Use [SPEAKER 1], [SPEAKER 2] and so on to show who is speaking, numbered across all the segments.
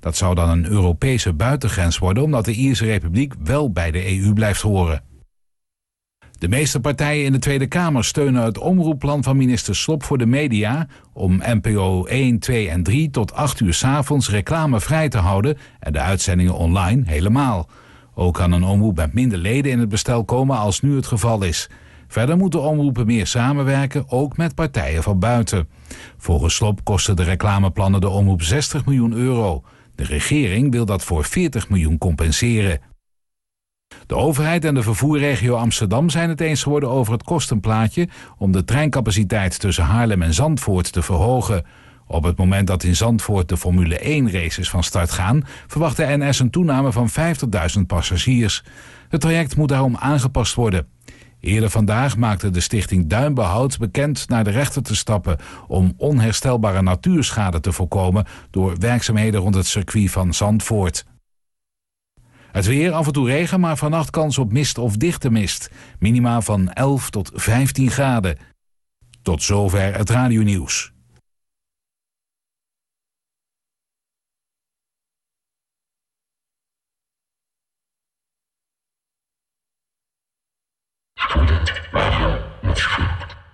[SPEAKER 1] Dat zou dan een Europese buitengrens worden, omdat de Ierse Republiek wel bij de EU blijft horen. De meeste partijen in de Tweede Kamer steunen het omroepplan van minister Slop voor de media om NPO 1, 2 en 3 tot 8 uur 's avonds reclamevrij te houden en de uitzendingen online helemaal. Ook kan een omroep met minder leden in het bestel komen als nu het geval is. Verder moeten omroepen meer samenwerken, ook met partijen van buiten. Volgens Slop kosten de reclameplannen de omroep 60 miljoen euro. De regering wil dat voor 40 miljoen compenseren. De overheid en de vervoerregio Amsterdam zijn het eens geworden over het kostenplaatje om de treincapaciteit tussen Haarlem en Zandvoort te verhogen. Op het moment dat in Zandvoort de Formule 1 races van start gaan, verwacht de NS een toename van 50.000 passagiers. Het traject moet daarom aangepast worden. Eerder vandaag maakte de stichting Duinbehoud bekend naar de rechter te stappen om onherstelbare natuurschade te voorkomen door werkzaamheden rond het circuit van Zandvoort. Het weer, af en toe regen, maar vannacht kans op mist of dichte mist. Minima van 11 tot 15 graden. Tot zover het radionieuws.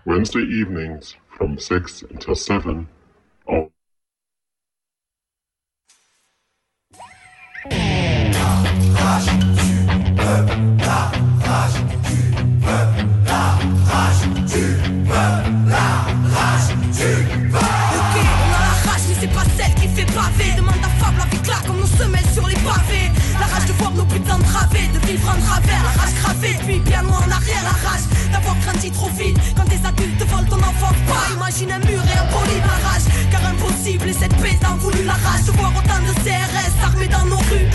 [SPEAKER 2] Wednesday evenings from 6 until 7 on
[SPEAKER 3] de vivre en travers. La rage gravée, puis bien loin en arrière. La rage d'avoir grandi trop vite. Quand des adultes volent ton enfance, pas imagine un mur et un poli la rage. Car impossible, et cette paix t'en voulu la rage de voir autant de CRS armés dans nos rues.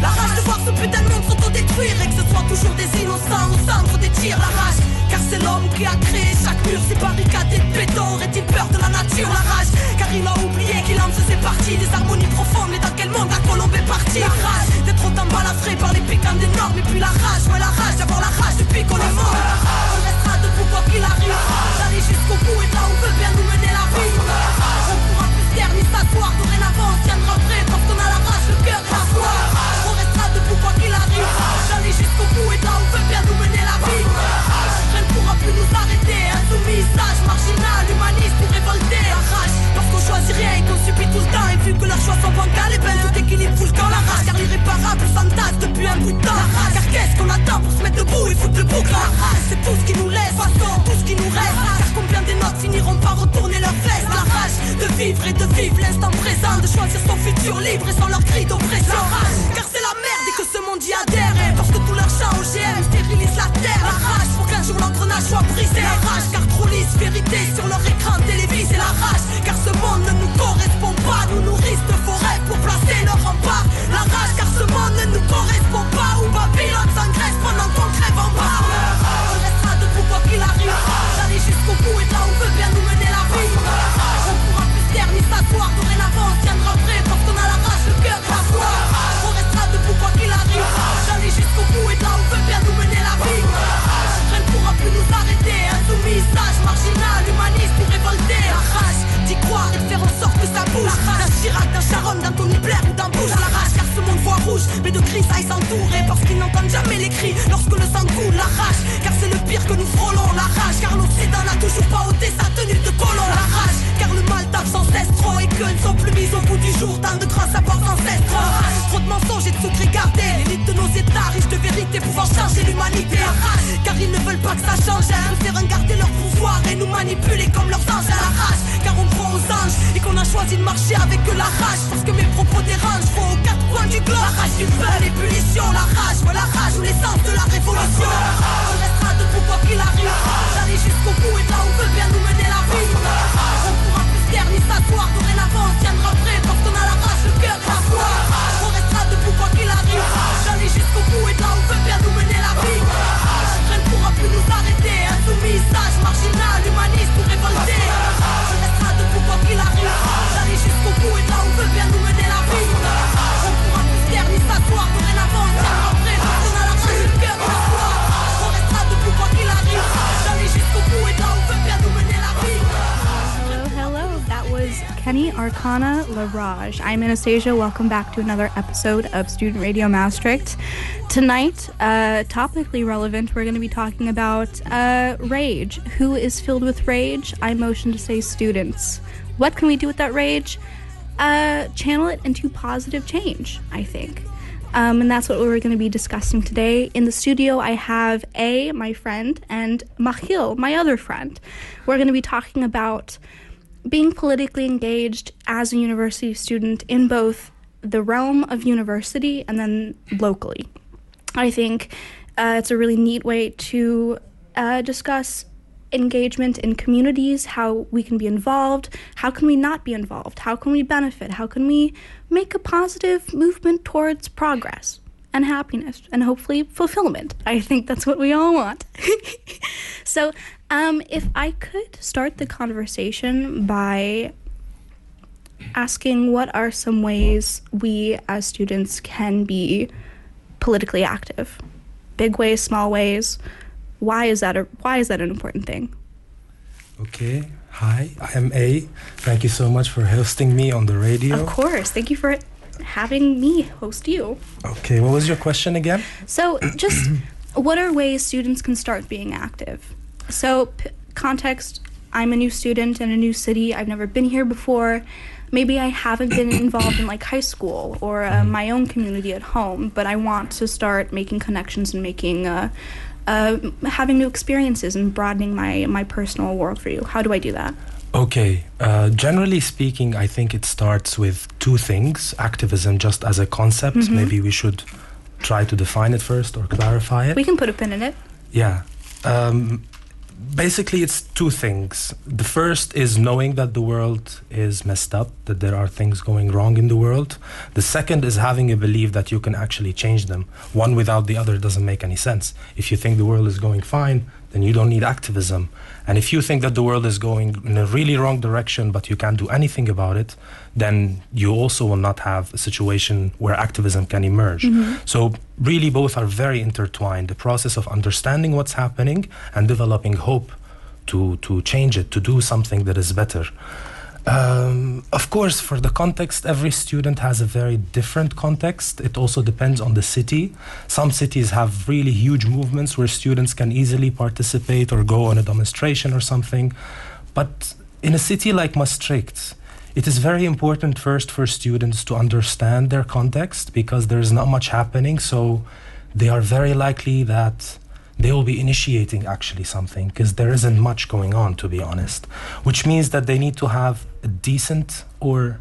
[SPEAKER 3] La rage de voir ce putain de monde s'autodétruire et que ce soit toujours des innocents au centre des tirs. La rage, car c'est l'homme qui a créé chaque mur, ces barricades et de béton. Aurait-il peur de la nature, la rage Car il a oublié qu'il en faisait partie des harmonies profondes. Mais dans quel monde la colombe est partie? La autant balafré par les piquants des normes. Et puis la rage, ouais, la rage d'avoir la rage depuis qu'on est mort. On restera debout quoi qu'il arrive. D'aller jusqu'au bout et là où veut bien nous mener la vie. On pourra plus taire ni s'asseoir. Dorénavant, on tiendra prêt parce qu'on a la rage, le cœur et la foi. On restera debout quoi qu'il arrive. D'aller jusqu'au bout et là où veut bien nous mener la vie. Rien ne pourra plus nous arrêter. Insoumis, sage, marginal, humaniste ou révolté. La rage, parce qu'on choisit rien et qu'on subit tout le temps. Et vu que leurs choix sont bancals, et ben tout équilibre le l'irréparable s'entasse depuis un bout de temps. Car qu'est-ce qu'on attend pour se mettre debout et foutre le bouc La rage, c'est tout ce qui nous laisse, façon, tout ce qui nous reste. Car combien des notes finiront par retourner leurs vestes La rage de vivre et de vivre l'instant présent, de choisir son futur libre et sans leur cri d'oppression. Car c'est la merde et que ce monde y adhère. Et parce que tout leur chant OGM stérilise la terre. La rage pour qu'un jour l'engrenage soit brisé. La rage, car trop lisse vérité sur leur écran télévisé. La rage, car ce monde ne nous correspond pas. Nous nourrissent de rêves pour placer leur rempart. La rage, car ce monde ne nous correspond pas. Où Babylone s'engraisse pendant qu'on crève en bas. On restera debout quoi qu'il arrive. D'aller jusqu'au bout et là où veut bien nous mener la vie. On pourra plus taire ni s'asseoir. Dorénavant, on tiendra prêt parce qu'on a la rage, le cœur et la foi. On restera debout quoi qu'il arrive. D'aller jusqu'au bout et là où veut bien nous mener la vie. Rien ne pourra plus nous arrêter. Insoumis, sage, marginal, humaniste ou révolté. La rage d'y croire et de faire en sorte que ça bouge. D'un Chirac, d'un Sharon, d'un Tony Blair ou d'un Bush. Mais de cris aille s'entourer parce qu'ils n'entendent jamais les cris lorsque le sang coule. La rage car c'est le pire que nous frôlons. La rage car l'Occident n'a toujours pas ôté sa tenue de colon. La rage car le mal tape sans cesse trop et que ne sont plus mis au bout du jour. Tant de grands savoirs ancestraux. Trop de mensonges et de secrets gardés. L'élite de nos états riches de vérité pouvant changer l'humanité. La rage car ils ne veulent pas que ça change. Ils préfèrent garder leur pouvoir et nous manipuler comme leurs anges. La rage car on croit aux anges et qu'on a choisi de marcher avec la rage. Parce que mes propos dérangent, faut du globe. La rage du feu, l'ébullition, la rage, ouais, la rage ou l'essence de la révolution. On restera debout quoi qu'il arrive. D'aller jusqu'au bout et là où veut bien nous mener la vie. On pourra plus taire ni s'asseoir. Dorénavant, on tiendra prêt parce qu'on a la rage, le cœur et la foi.
[SPEAKER 4] Anna Laraj. I'm Anastasia. Welcome back to another episode of Student Radio Maastricht. Tonight, uh, topically relevant, we're going to be talking about uh, rage. Who is filled with rage? I motion to say students. What can we do with that rage? Uh, channel it into positive change, I think. Um, and that's what we're going to be discussing today. In the studio, I have A, my friend, and Mahil, my other friend. We're going to be talking about being politically engaged as a university student in both the realm of university and then locally. I think uh, it's a really neat way to uh, discuss engagement in communities, how we can be involved, how can we not be involved, how can we benefit, how can we make a positive movement towards progress and happiness and hopefully fulfillment. I think that's what we all want. so, um, if I could start the conversation by asking what are some ways we as students can be politically active? Big ways, small ways. Why is that a, why is that an important thing?
[SPEAKER 5] Okay. Hi, I am A. Thank you so much for hosting me on the radio.
[SPEAKER 4] Of course. Thank you for having me host you.
[SPEAKER 5] Okay, what was your question again?
[SPEAKER 4] So, just what are ways students can start being active? So, p- context I'm a new student in a new city. I've never been here before. Maybe I haven't been involved in like high school or uh, my own community at home, but I want to start making connections and making uh, uh, having new experiences and broadening my my personal worldview. How do I do that?
[SPEAKER 5] Okay, uh, generally speaking, I think it starts with two things activism just as a concept.
[SPEAKER 4] Mm-hmm.
[SPEAKER 5] Maybe we should try to define it first or clarify it.
[SPEAKER 4] We can put a pin in it.
[SPEAKER 5] Yeah. Um, basically, it's two things. The first is knowing that the world is messed up, that there are things going wrong in the world. The second is having a belief that you can actually change them. One without the other doesn't make any sense. If you think the world is going fine, then you don't need activism. And if you think that the world is going in a really wrong direction, but you can't do anything about it, then you also will not have a situation where activism can emerge. Mm-hmm. So, really, both are very intertwined. The process of understanding what's happening and developing hope to, to change it, to do something that is better. Um, of course, for the context, every student has a very different context. It also depends on the city. Some cities have really huge movements where students can easily participate or go on a demonstration or something. But in a city like Maastricht, it is very important first for students to understand their context because there's not much happening. So they are very likely that they will be initiating actually something because there isn't much going on, to be honest. Which means that they need to have a decent or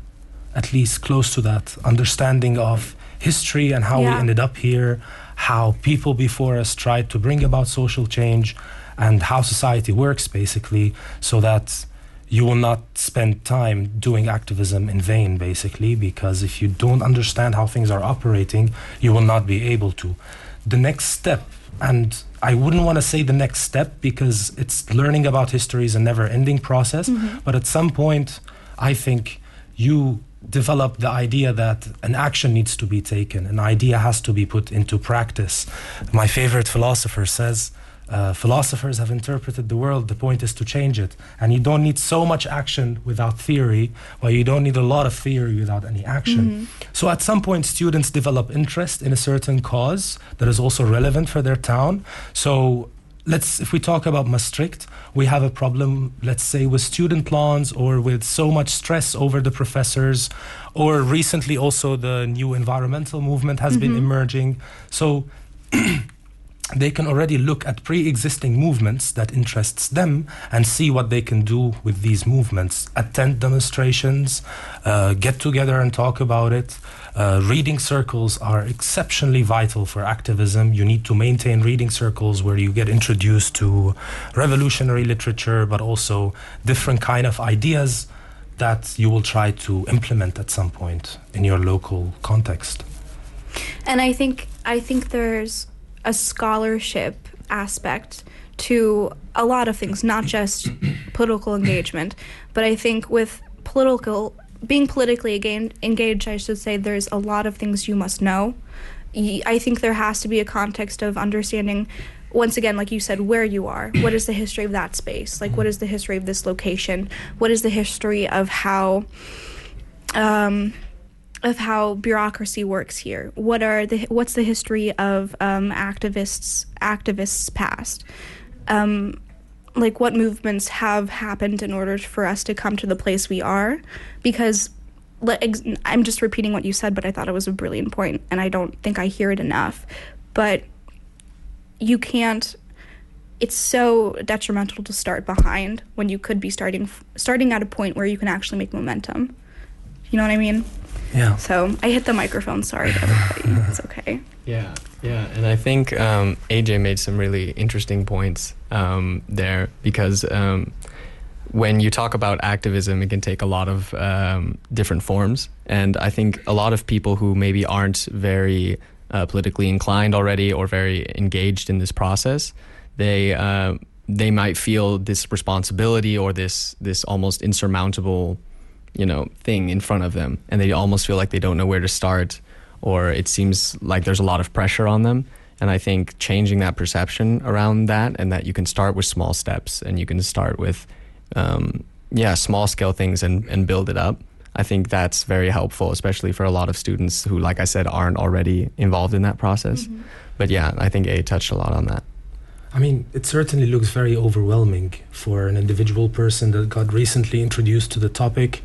[SPEAKER 5] at least close to that understanding of history and how
[SPEAKER 4] Yeah.
[SPEAKER 5] we ended up here, how people before us tried to bring about social change, and how society works basically, so that you will not spend time doing activism in vain, basically, because if you don't understand how things are operating, you will not be able to. The next step, and I wouldn't want to say the next step because it's learning about history is a never ending process, mm-hmm. but at some point, I think you develop the idea that an action needs to be taken, an idea has to be put into practice. My favorite philosopher says, uh, philosophers have interpreted the world. The point is to change it. And you don't need so much action without theory, while you don't need a lot of theory without any action. So at some point, students develop interest in a certain cause that is also relevant for their town. So let's if we talk about Maastricht, we have a problem, let's say, with student loans or with so much stress over the professors, or recently also the new environmental movement has been emerging. So they can already look at pre-existing movements that interests them and see what they can do with these movements. Attend demonstrations uh, get together and talk about it. Uh, reading circles are exceptionally vital for activism. You need to maintain reading circles where you get introduced to revolutionary literature but also different kind of ideas that you will try to implement at some point in your local context.
[SPEAKER 4] And I think I think there's a scholarship aspect to a lot of things, not just political engagement, but I think with political being politically engaged, I should say, there's a lot of things you must know. I think there has to be a context of understanding, once again, like you said, where you are. What is the history of that space? Like, what is the history of this location? What is the history of how um, of how bureaucracy works here. What are the what's the history of um, activists activists past? Um, like what movements have happened in order for us to come to the place we are? Because I'm just repeating what you said, but I thought it was a brilliant point, and I don't think I hear it enough. But you can't. It's so detrimental to start behind when you could be starting starting at a point where you can actually make momentum. You know what I mean?
[SPEAKER 5] Yeah.
[SPEAKER 4] So I hit the microphone. Sorry, to everybody. it's okay.
[SPEAKER 6] Yeah, yeah, and I think um, AJ made some really interesting points um, there because um, when you talk about activism, it can take a lot of um, different forms, and I think a lot of people who maybe aren't very uh, politically inclined already or very engaged in this process, they uh, they might feel this responsibility or this this almost insurmountable you know thing in front of them and they almost feel like they don't know where to start or it seems like there's a lot of pressure on them. And i think changing that perception around that and that you can start with small steps and you can start with um, yeah small scale things and, and build it up i think that's very helpful especially for a lot of students who like i said aren't already involved in that process. But yeah i think a touched a lot on that
[SPEAKER 5] I mean, it certainly looks very overwhelming for an individual person that got recently introduced to the topic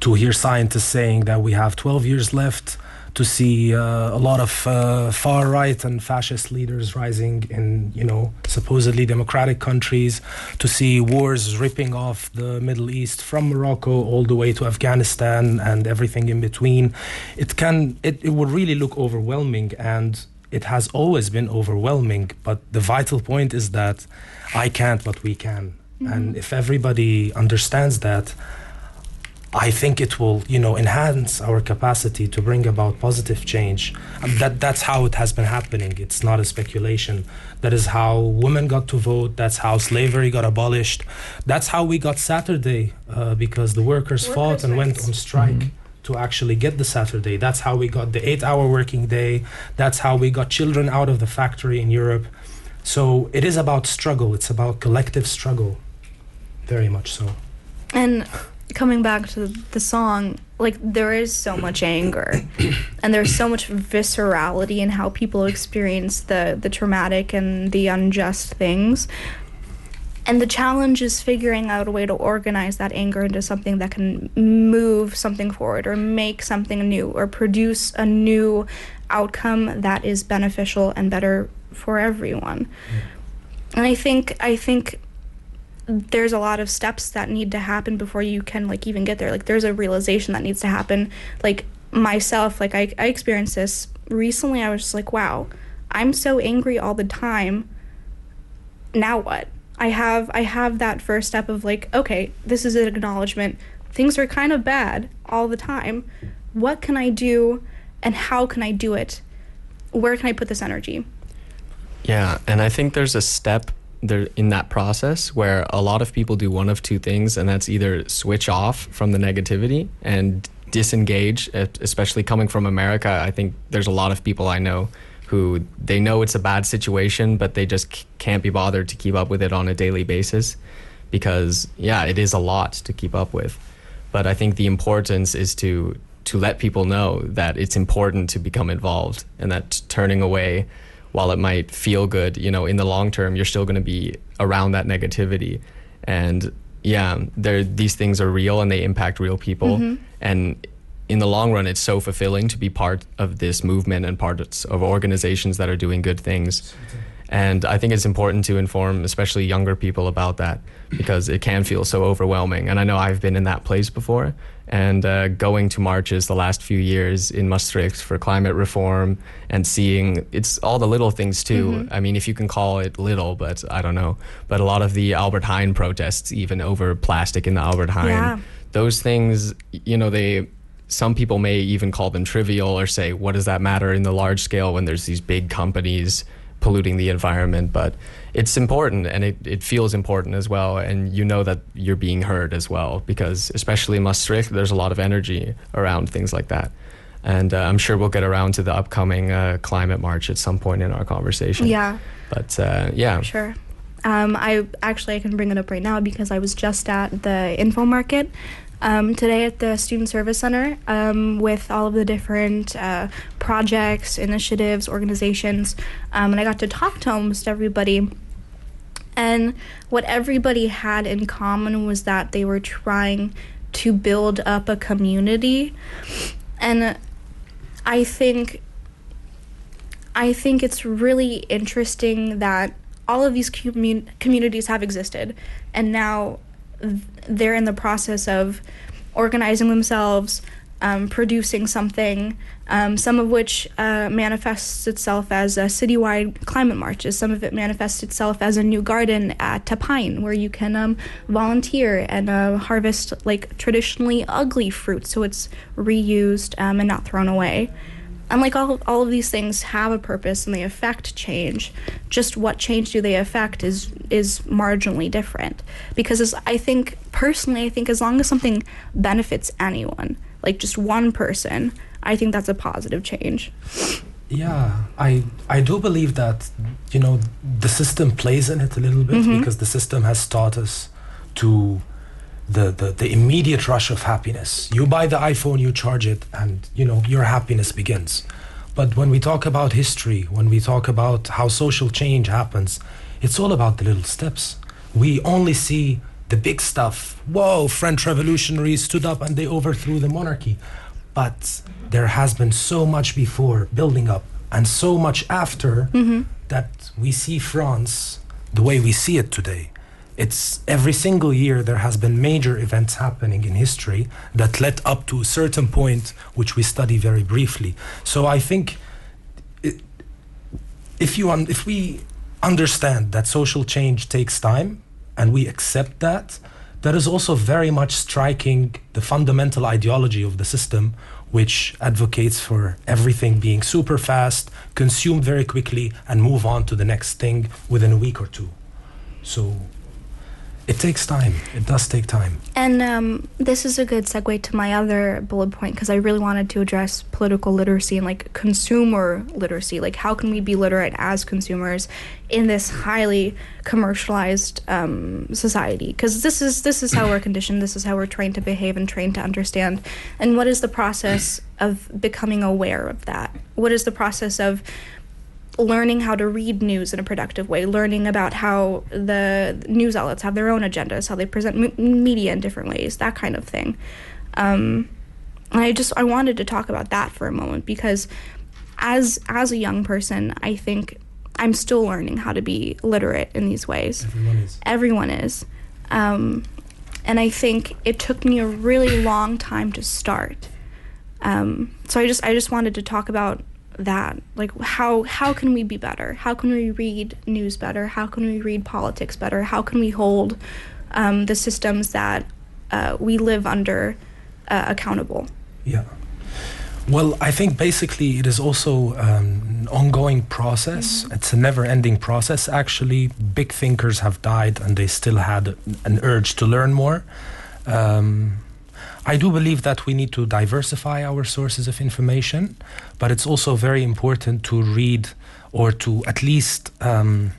[SPEAKER 5] to hear scientists saying that we have 12 years left, to see uh, a lot of uh, far right and fascist leaders rising in, you know, supposedly democratic countries, to see wars ripping off the Middle East from Morocco all the way to Afghanistan and everything in between. It can, it, it would really look overwhelming and it has always been overwhelming, but the vital point is that I can't, but we can. And if everybody understands that, I think it will, you know, enhance our capacity to bring about positive change. And that that's how it has been happening. It's not a speculation. That is how women got to vote. That's how slavery got abolished. That's how we got Saturday, uh, because the workers, fought
[SPEAKER 4] Workers'
[SPEAKER 5] and went on strike to actually get the Saturday. That's how we got the eight-hour working day. That's how we got children out of the factory in Europe. So it is about struggle. It's about collective struggle. Very much so.
[SPEAKER 4] And coming back to the song, like there is so much anger, and there's so much viscerality in how people experience the the traumatic and the unjust things. And the challenge is figuring out a way to organize that anger into something that can move something forward or make something new or produce a new outcome that is beneficial and better for everyone. And I think I think there's a lot of steps that need to happen before you can like even get there. Like there's a realization that needs to happen. Like myself like i, I experienced this recently. I was just like wow i'm so angry all the time. Now what i have i have that first step of like okay this is an acknowledgement. Things are kind of bad all the time. What can i do and how can i do it? Where can i put this energy?
[SPEAKER 6] Yeah, and I think there's a step there in that process where a lot of people do one of two things, and that's either switch off from the negativity and disengage, especially coming from America. I think there's a lot of people I know who they know it's a bad situation, but they just c- can't be bothered to keep up with it on a daily basis because yeah, it is a lot to keep up with. But I think the importance is to to let people know that it's important to become involved and that turning away while it might feel good, you know, in the long term, you're still going to be around that negativity. And yeah, there these things are real and they impact real people. Mm-hmm. And in the long run, it's so fulfilling to be part of this movement and parts of organizations that are doing good things. And I think it's important to inform, especially younger people, about that because it can feel so overwhelming. And I know I've been in that place before. And uh, going to marches the last few years in Maastricht for climate reform and seeing it's all the little things too. I mean, if you can call it little, but I don't know. But a lot of the Albert Heijn protests, even over plastic in the Albert Heijn,
[SPEAKER 4] Yeah.
[SPEAKER 6] those things, you know, they some people may even call them trivial or say, what does that matter in the large scale when there's these big companies polluting the environment? But it's important and it, it feels important as well. And you know that you're being heard as well because, especially in Maastricht, there's a lot of energy around things like that. And uh, I'm sure we'll get around to the upcoming uh, climate march at some point in our conversation.
[SPEAKER 4] yeah
[SPEAKER 6] But uh, yeah.
[SPEAKER 4] Sure. Um, I actually I can bring it up right now because I was just at the info market um, today at the Student Service Center um, with all of the different uh, projects, initiatives, organizations, um, and I got to talk to almost everybody. And what everybody had in common was that they were trying to build up a community. And I think I think it's really interesting that all of these commun- communities have existed and now they're in the process of organizing themselves, um, producing something, um, some of which uh, manifests itself as a citywide climate marches. Some of it manifests itself as a new garden at Tapijn, where you can um, volunteer and uh, harvest like traditionally ugly fruit, so it's reused um, and not thrown away. And like all, all of these things have a purpose and they affect change. Just what change do they affect is is marginally different. Because as I think personally, I think as long as something benefits anyone, like just one person, I think that's a positive change.
[SPEAKER 5] Yeah, I I do believe that you know the system plays in it a little bit
[SPEAKER 4] Mhm.
[SPEAKER 5] because the system has taught us to the, the the immediate rush of happiness. You buy the iPhone, you charge it, and you know your happiness begins. But when we talk about history, when we talk about how social change happens, it's all about the little steps. We only see the big stuff. Whoa, French revolutionaries stood up and they overthrew the monarchy. But there has been so much before building up and so much after mm-hmm. that we see France the way we see it today. It's every single year there has been major events happening in history that led up to a certain point which we study very briefly. So I think it, if you un- if we understand that social change takes time and we accept that that is also very much striking the fundamental ideology of the system which advocates for everything being super fast consumed very quickly and move on to the next thing within a week or two so it takes time it does take time
[SPEAKER 4] And um, this is a good segue to my other bullet point because I really wanted to address political literacy and like consumer literacy. Like, how can we be literate as consumers in this highly commercialized um, society? Because this is this is how we're conditioned. This is how we're trained to behave and trained to understand. And what is the process of becoming aware of that? What is the process of learning how to read news in a productive way, learning about how the news outlets have their own agendas, how they present m- media in different ways, that kind of thing. Um, and I just I wanted to talk about that for a moment because as as a young person, I think I'm still learning how to be literate in these ways.
[SPEAKER 5] everyone is
[SPEAKER 4] Everyone is. Um, and I think it took me a really long time to start. Um, so I just I just wanted to talk about that. Like how how can we be better? How can we read news better? How can we read politics better? How can we hold um, the systems that uh, we live under uh, accountable?
[SPEAKER 5] Yeah. Well, I think basically it is also um, an ongoing process. It's a never ending process, actually. Big thinkers have died and they still had an urge to learn more. Um, I do believe that we need to diversify our sources of information, but it's also very important to read or to at least um,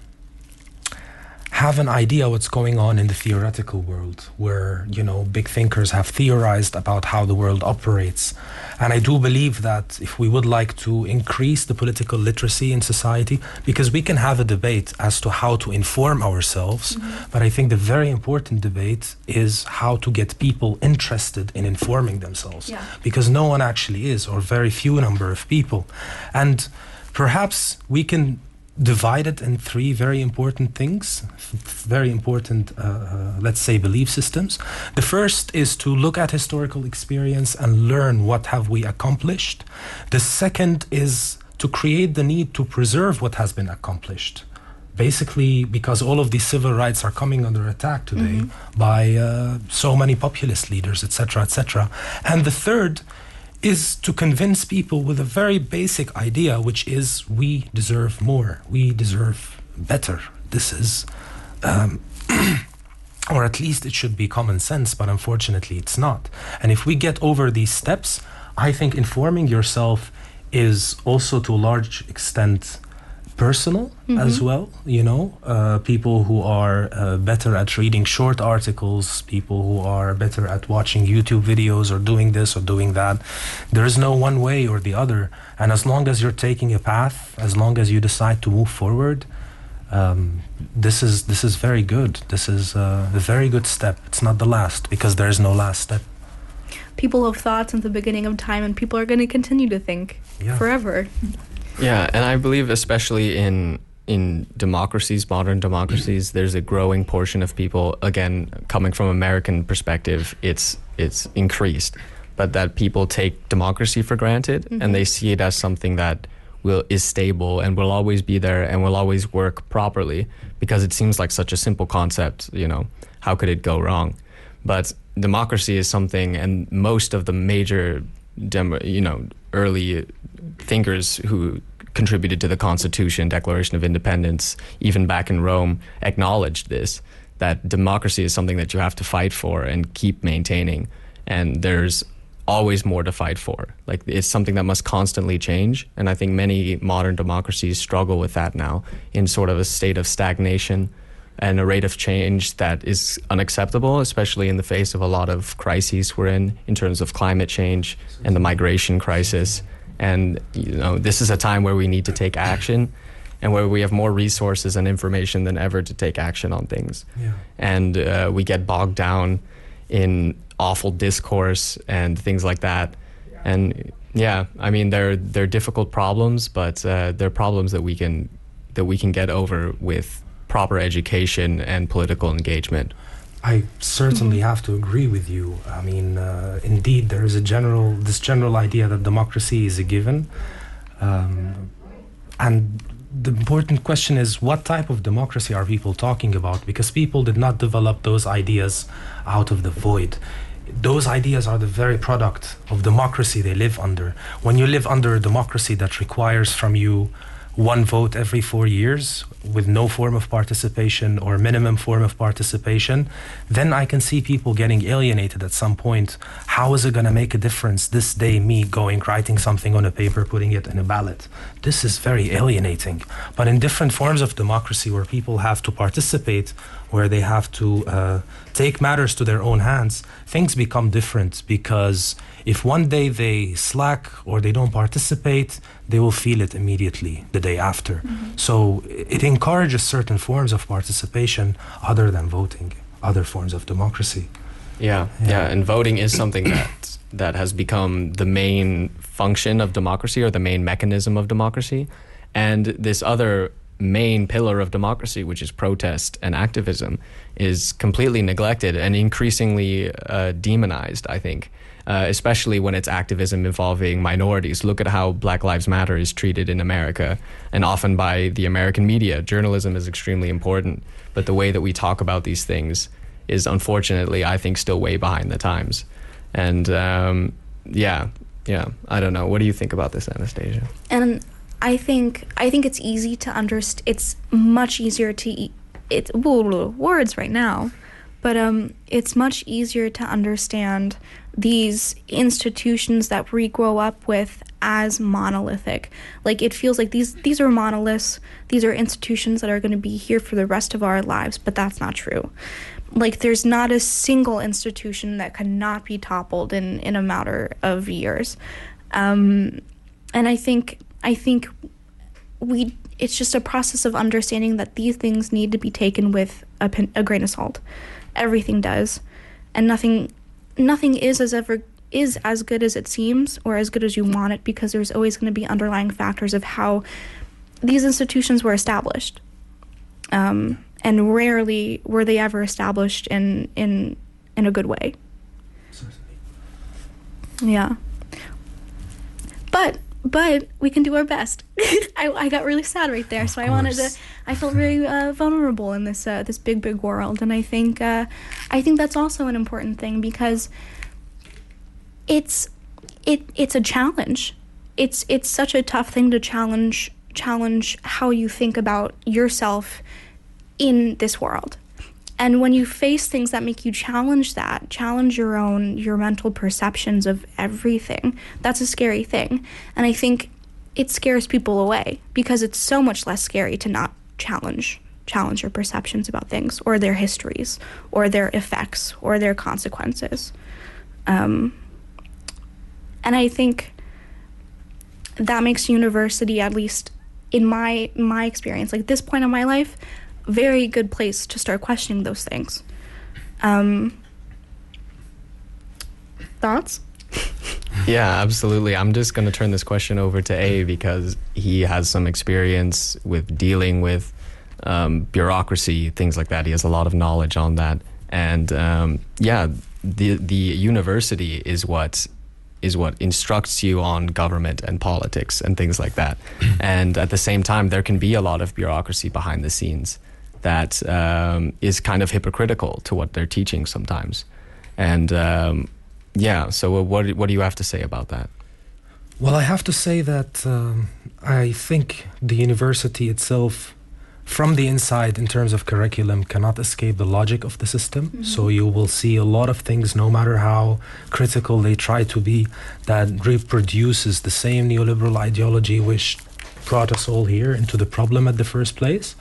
[SPEAKER 5] have an idea what's going on in the theoretical world where you know big thinkers have theorized about how the world operates. And i do believe that if we would like to increase the political literacy in society because we can have a debate as to how to inform ourselves mm-hmm. but i think the very important debate is how to get people interested in informing themselves
[SPEAKER 4] Yeah.
[SPEAKER 5] because no one actually is or very few number of people. And perhaps we can divide it in three very important things, very important, uh, uh, let's say, belief systems. The first is to look at historical experience and learn what have we accomplished. The second is to create the need to preserve what has been accomplished. Basically, because all of these civil rights are coming under attack today by uh, so many populist leaders, etc., etc. And the third is to convince people with a very basic idea, which is we deserve more, we deserve better. This is, um, or at least it should be common sense, but unfortunately it's not. And if we get over these steps, I think informing yourself is also to a large extent personal as well. You know, uh, people who are uh, better at reading short articles, people who are better at watching YouTube videos or doing this or doing that. There is no one way or the other. And as long as you're taking a path, as long as you decide to move forward, um, this is this is very good. This is uh, a very good step. It's not the last because there is no last step.
[SPEAKER 4] People have thought since the beginning of time, and people are going to continue to think
[SPEAKER 5] Yeah.
[SPEAKER 4] forever.
[SPEAKER 6] Yeah, and I believe especially in in democracies, modern democracies, there's a growing portion of people. Again, coming from American perspective, it's it's increased, but that people take democracy for granted and mm-hmm. they see it as something that will is stable and will always be there and will always work properly because it seems like such a simple concept. You know, how could it go wrong? But democracy is something, and most of the major, demo, you know, early thinkers who contributed to the Constitution, Declaration of Independence, even back in Rome, acknowledged this that democracy is something that you have to fight for and keep maintaining. And there's always more to fight for. Like it's something that must constantly change. And I think many modern democracies struggle with that now in sort of a state of stagnation and a rate of change that is unacceptable, especially in the face of a lot of crises we're in, in terms of climate change and the migration crisis. And you know, this is a time where we need to take action, and where we have more resources and information than ever to take action on things.
[SPEAKER 5] Yeah.
[SPEAKER 6] And uh, we get bogged down in awful discourse and things like that. And yeah, I mean, they're they're difficult problems, but uh, they're problems that we can that we can get over with proper education and political engagement.
[SPEAKER 5] I certainly have to agree with you. I mean, uh, indeed, there is a general this general idea that democracy is a given, um, and the important question is what type of democracy are people talking about? Because people did not develop those ideas out of the void. Those ideas are the very product of democracy they live under. When you live under a democracy that requires from you one vote every four years with no form of participation or minimum form of participation, then I can see people getting alienated at some point. How is it going to make a difference this day, me going, writing something on a paper, putting it in a ballot? This is very alienating. But in different forms of democracy where people have to participate, where they have to uh, take matters to their own hands, things become different because if one day they slack or they don't participate, they will feel it immediately the day after. So it encourages certain forms of participation other than voting, other forms of democracy.
[SPEAKER 6] Yeah, yeah, and voting is something that that has become the main function of democracy or the main mechanism of democracy, and this other main pillar of democracy, which is protest and activism, is completely neglected and increasingly uh, demonized. I think. Uh, especially when it's activism involving minorities. Look at how Black Lives Matter is treated in America, and often by the American media. Journalism is extremely important, but the way that we talk about these things is unfortunately, I think, still way behind the times. And um, yeah, yeah, I don't know. What do you think about this, Anastasia?
[SPEAKER 4] and I think I think it's easy to understand. It's much easier to e- it's words right now, but um, it's much easier to understand these institutions that we grow up with as monolithic. Like it feels like these these are monoliths. These are institutions that are going to be here for the rest of our lives, but that's not true. Like there's not a single institution that cannot be toppled in in a matter of years. Um, and I think I think we it's just a process of understanding that these things need to be taken with a, pin, a grain of salt. Everything does, and nothing nothing is as ever is as good as it seems or as good as you want it because there's always going to be underlying factors of how these institutions were established. Um, and rarely were they ever established in in in a good way. Yeah. But but we can do our best. I, I got really sad right there,
[SPEAKER 5] Of
[SPEAKER 4] so I wanted to. I felt very uh, vulnerable in this uh, this big big world, and I think uh, I think that's also an important thing because it's it it's a challenge. It's it's such a tough thing to challenge challenge how you think about yourself in this world. And when you face things that make you challenge that, challenge your own your mental perceptions of everything, that's a scary thing. And I think it scares people away because it's so much less scary to not challenge challenge your perceptions about things or their histories or their effects or their consequences. Um, and I think that makes university, at least in my my experience, like this point in my life, very good place to start questioning those things. Um, thoughts?
[SPEAKER 6] Yeah, absolutely. I'm just going to turn this question over to A because he has some experience with dealing with um, bureaucracy, things like that. He has a lot of knowledge on that, and um, yeah, the the university is what is what instructs you on government and politics and things like that. and at the same time, there can be a lot of bureaucracy behind the scenes that um, is kind of hypocritical to what they're teaching sometimes. And um, yeah, so what what do you have to say about that?
[SPEAKER 5] Well, I have to say that um, I think the university itself from the inside in terms of curriculum cannot escape the logic of the system mm-hmm. so you will see a lot of things no matter how critical they try to be that reproduces the same neoliberal ideology which brought us all here into the problem at the first place.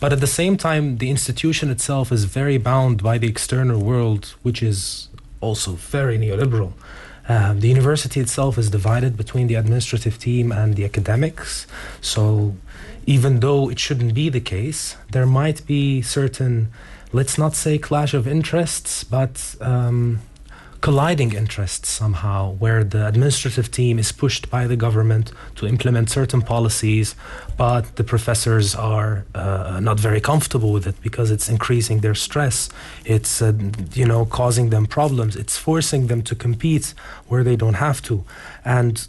[SPEAKER 5] But at the same time the institution itself is very bound by the external world which is also very neoliberal. Uh, the university itself is divided between the administrative team and the academics. So even though it shouldn't be the case, there might be certain, let's not say clash of interests, but um, colliding interests somehow, where the administrative team is pushed by the government to implement certain policies, but the professors are uh, not very comfortable with it because it's increasing their stress. It's uh, you know causing them problems. It's forcing them to compete where they don't have to, and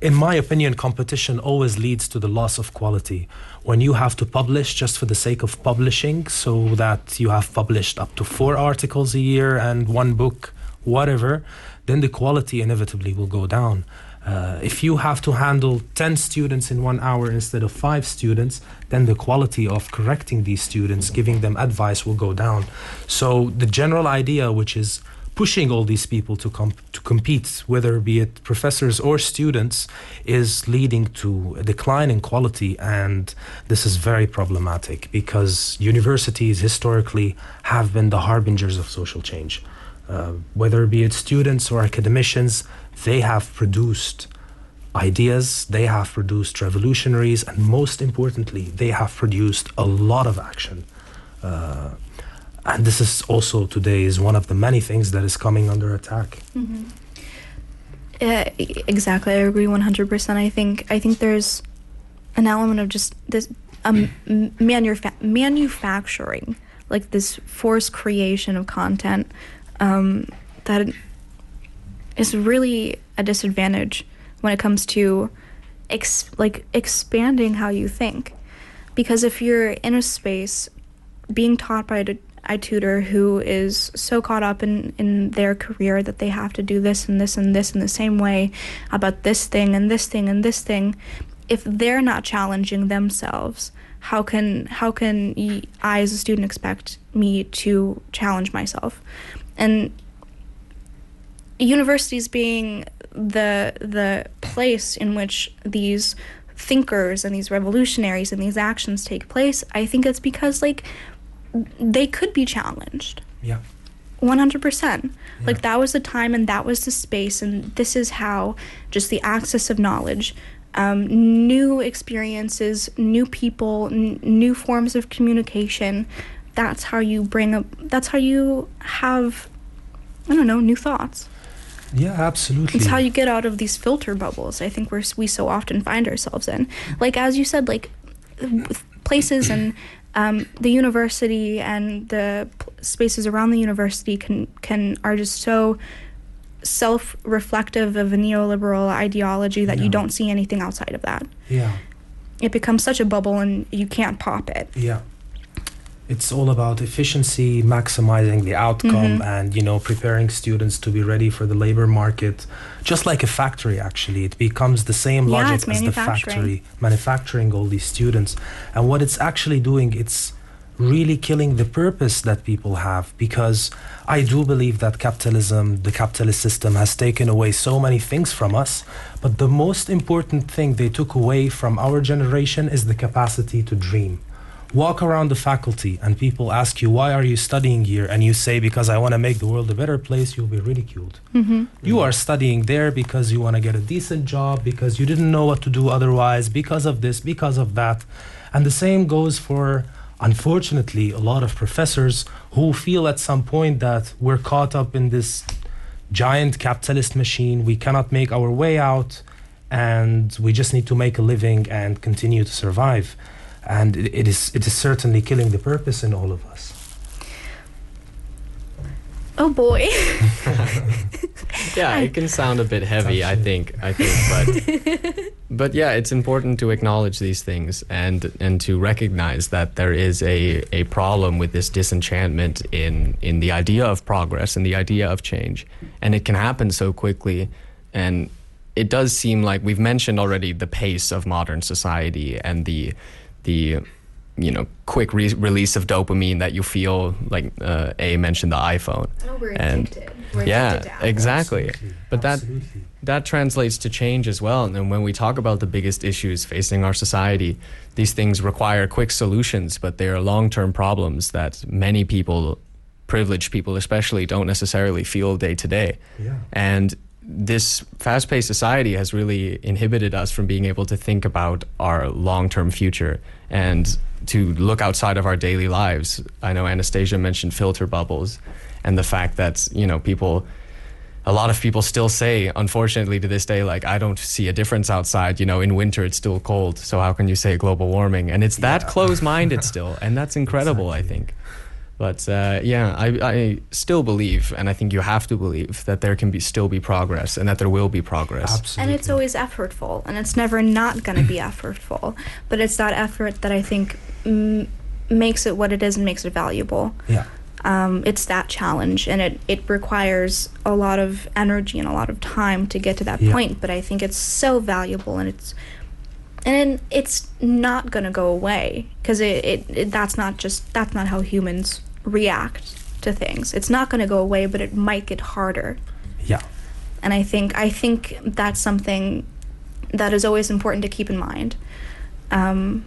[SPEAKER 5] in my opinion, competition always leads to the loss of quality. When you have to publish just for the sake of publishing, so that you have published up to four articles a year and one book, whatever, then the quality inevitably will go down. Uh, if you have to handle 10 students in one hour instead of five students, then the quality of correcting these students, giving them advice, will go down. So, the general idea, which is pushing all these people to com- to compete, whether be it professors or students, is leading to a decline in quality, and this is very problematic because universities historically have been the harbingers of social change. Uh, whether it be it students or academicians, they have produced ideas, they have produced revolutionaries, and most importantly, they have produced a lot of action. Uh, and this is also today is one of the many things that is coming under attack.
[SPEAKER 4] Mm-hmm. Uh, exactly, I agree one hundred percent. I think I think there's an element of just this um, manufa- manufacturing, like this forced creation of content um, that is really a disadvantage when it comes to ex- like expanding how you think. Because if you're in a space being taught by a, I tutor who is so caught up in, in their career that they have to do this and this and this in the same way about this thing and this thing and this thing, if they're not challenging themselves, how can how can I as a student expect me to challenge myself? And universities being the the place in which these thinkers and these revolutionaries and these actions take place, I think it's because like they could be challenged.
[SPEAKER 5] Yeah.
[SPEAKER 4] 100%. Yeah. Like that was the time and that was the space and this is how just the access of knowledge um, new experiences, new people, n- new forms of communication. That's how you bring up. That's how you have, I don't know, new thoughts.
[SPEAKER 5] Yeah, absolutely.
[SPEAKER 4] It's how you get out of these filter bubbles. I think we're we so often find ourselves in. Like as you said, like places and um, the university and the spaces around the university can can are just so self-reflective of a neoliberal ideology that you don't see anything outside of that.
[SPEAKER 5] Yeah.
[SPEAKER 4] It becomes such a bubble and you can't pop it.
[SPEAKER 5] Yeah it's all about efficiency, maximizing the outcome, mm-hmm. and you know preparing students to be ready for the labor market. Just like a factory, actually, it becomes the same
[SPEAKER 4] yeah,
[SPEAKER 5] logic as the factory, manufacturing all these students. And what it's actually doing, it's really killing the purpose that people have because I do believe that capitalism, the capitalist system, has taken away so many things from us. But the most important thing they took away from our generation is the capacity to dream. Walk around the faculty and people ask you, Why are you studying here? And you say, Because I want to make the world a better place, you'll be ridiculed. Mm-hmm. You are studying there because you want to get a decent job, because you didn't know what to do otherwise, because of this, because of that. And the same goes for unfortunately, a lot of professors who feel at some point that we're caught up in this giant capitalist machine, we cannot make our way out, and we just need to make a living and continue to survive. And it, it is it is certainly killing the purpose in all of us.
[SPEAKER 7] Oh boy.
[SPEAKER 6] yeah, it can sound a bit heavy. I think. I think, but but yeah, it's important to acknowledge these things and and to recognize that there is a a problem with this disenchantment in in the idea of progress and the idea of change, and it can happen so quickly, and it does seem like we've mentioned already the pace of modern society and the the you know quick re- release of dopamine that you feel like uh, a mentioned the iphone
[SPEAKER 7] Oh, we're
[SPEAKER 6] and
[SPEAKER 7] addicted. We're
[SPEAKER 6] yeah
[SPEAKER 7] addicted
[SPEAKER 6] exactly
[SPEAKER 5] Absolutely.
[SPEAKER 6] but that
[SPEAKER 5] Absolutely.
[SPEAKER 6] that translates to change as well and when we talk about the biggest issues facing our society these things require quick solutions but they are long-term problems that many people privileged people especially don't necessarily feel day to day
[SPEAKER 5] Yeah.
[SPEAKER 6] and this fast paced society has really inhibited us from being able to think about our long term future and to look outside of our daily lives. I know Anastasia mentioned filter bubbles and the fact that, you know, people. A lot of people still say, unfortunately, to this day, like, I don't see a difference outside. You know, in winter it's still cold. So how can you say global warming? And it's that close minded still. And that's incredible, I think. But uh, yeah, I, I still believe, and I think you have to believe that there can be still be progress, and that there will be progress.
[SPEAKER 5] Absolutely.
[SPEAKER 7] And it's always effortful, and it's never not going to be effortful. But it's that effort that I think mm, makes it what it is and makes it valuable.
[SPEAKER 5] yeah.
[SPEAKER 7] Um, it's that challenge, and it, it requires a lot of energy and a lot of time to get to that
[SPEAKER 5] Yeah.
[SPEAKER 7] point. But I think it's so valuable, and it's and it's not going to go away because it, it, it that's not just that's not how humans react to things. It's not going to go away, but it might get harder
[SPEAKER 5] Yeah.
[SPEAKER 7] and I think I think that's something that is always important to keep in mind. Um,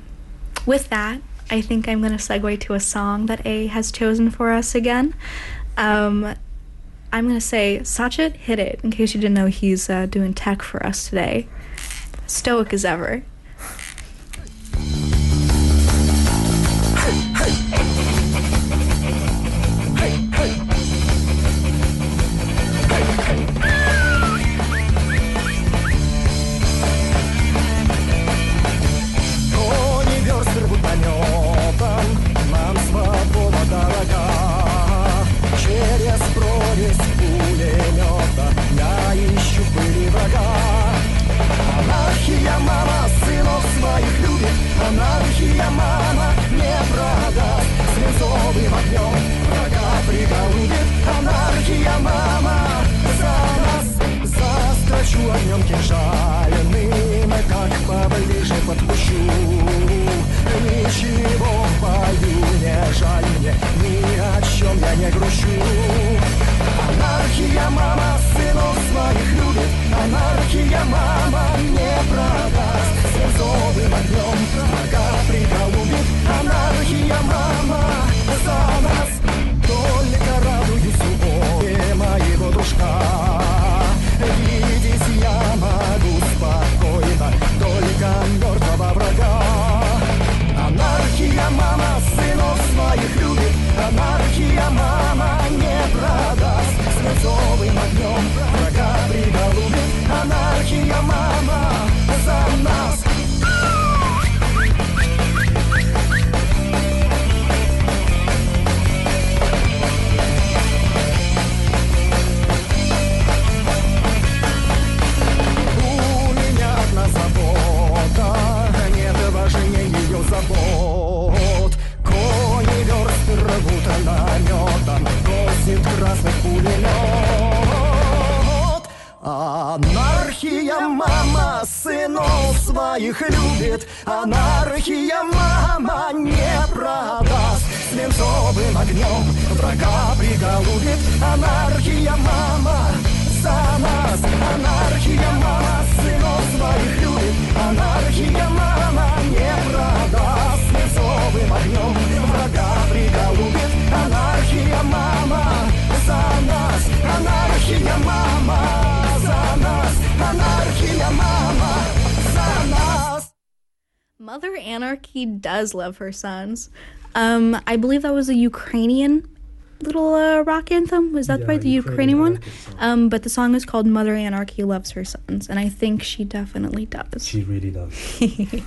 [SPEAKER 7] with that, I think I'm going to segue to a song that A has chosen for us again. Um, I'm going to say, Sachet, hit it, in case you didn't know he's uh, doing tech for us today. Stoic as ever.
[SPEAKER 4] Does love her sons. Um, I believe that was a Ukrainian little uh, rock anthem. Was that
[SPEAKER 5] Yeah,
[SPEAKER 4] right? The Ukrainian,
[SPEAKER 5] Ukrainian
[SPEAKER 4] one? Um, but the song is called Mother Anarchy Loves Her Sons, and I think she definitely does.
[SPEAKER 5] She really does.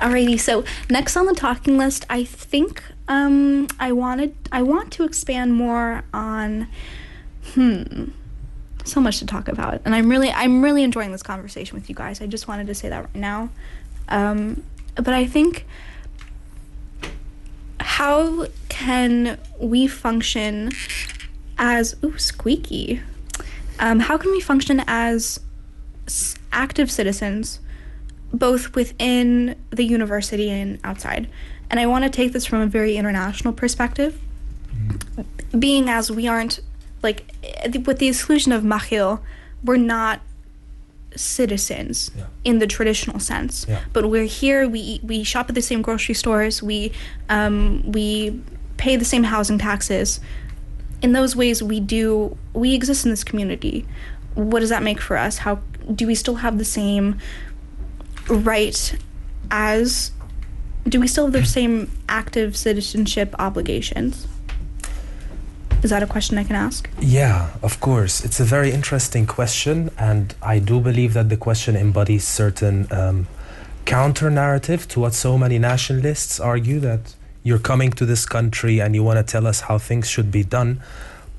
[SPEAKER 4] Alrighty, so next on the talking list, I think um, I wanted I want to expand more on hmm so much to talk about, and I'm really I'm really enjoying this conversation with you guys. I just wanted to say that right now, um, but I think how can we function as ooh squeaky? Um, how can we function as active citizens? both within the university and outside. And I want to take this from a very international perspective, being as we aren't, like, eh, with the exclusion of Mahil, we're not citizens
[SPEAKER 5] Yeah.
[SPEAKER 4] in the traditional sense.
[SPEAKER 5] Yeah.
[SPEAKER 4] But we're here, we, eat- we shop at the same grocery stores, we, um, we pay the same housing taxes. In those ways, we do, we exist in this community. What does that make for us? How do we still have the same right as do we still have the same active citizenship obligations is that a question i can ask
[SPEAKER 5] Yeah, of course. It's a very interesting question, and I do believe that the question embodies certain um, counter narrative to what so many nationalists argue that you're coming to this country and you want to tell us how things should be done.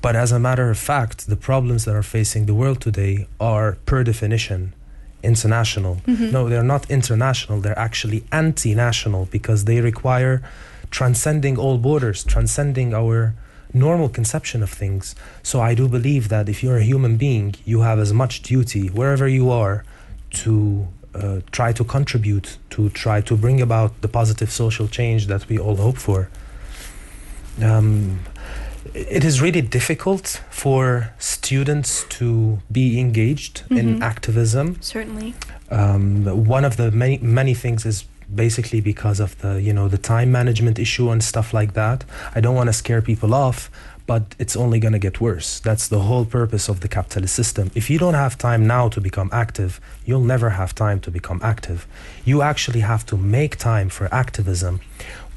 [SPEAKER 5] But as a matter of fact, the problems that are facing the world today are, per definition, international. No, they're not international, they're actually anti national because they require transcending all borders, transcending our normal conception of things. So I do believe that if you're a human being, you have as much duty wherever you are to uh, try to contribute, to try to bring about the positive social change that we all hope for. Um, it is really difficult for students to be engaged in
[SPEAKER 4] Mhm.
[SPEAKER 5] activism
[SPEAKER 4] certainly
[SPEAKER 5] um, one of the many many things is basically because of the you know the time management issue and stuff like that. I don't want to scare people off but it's only going to get worse. That's the whole purpose of the capitalist system. If you don't have time now to become active you'll never have time to become active. You actually have to make time for activism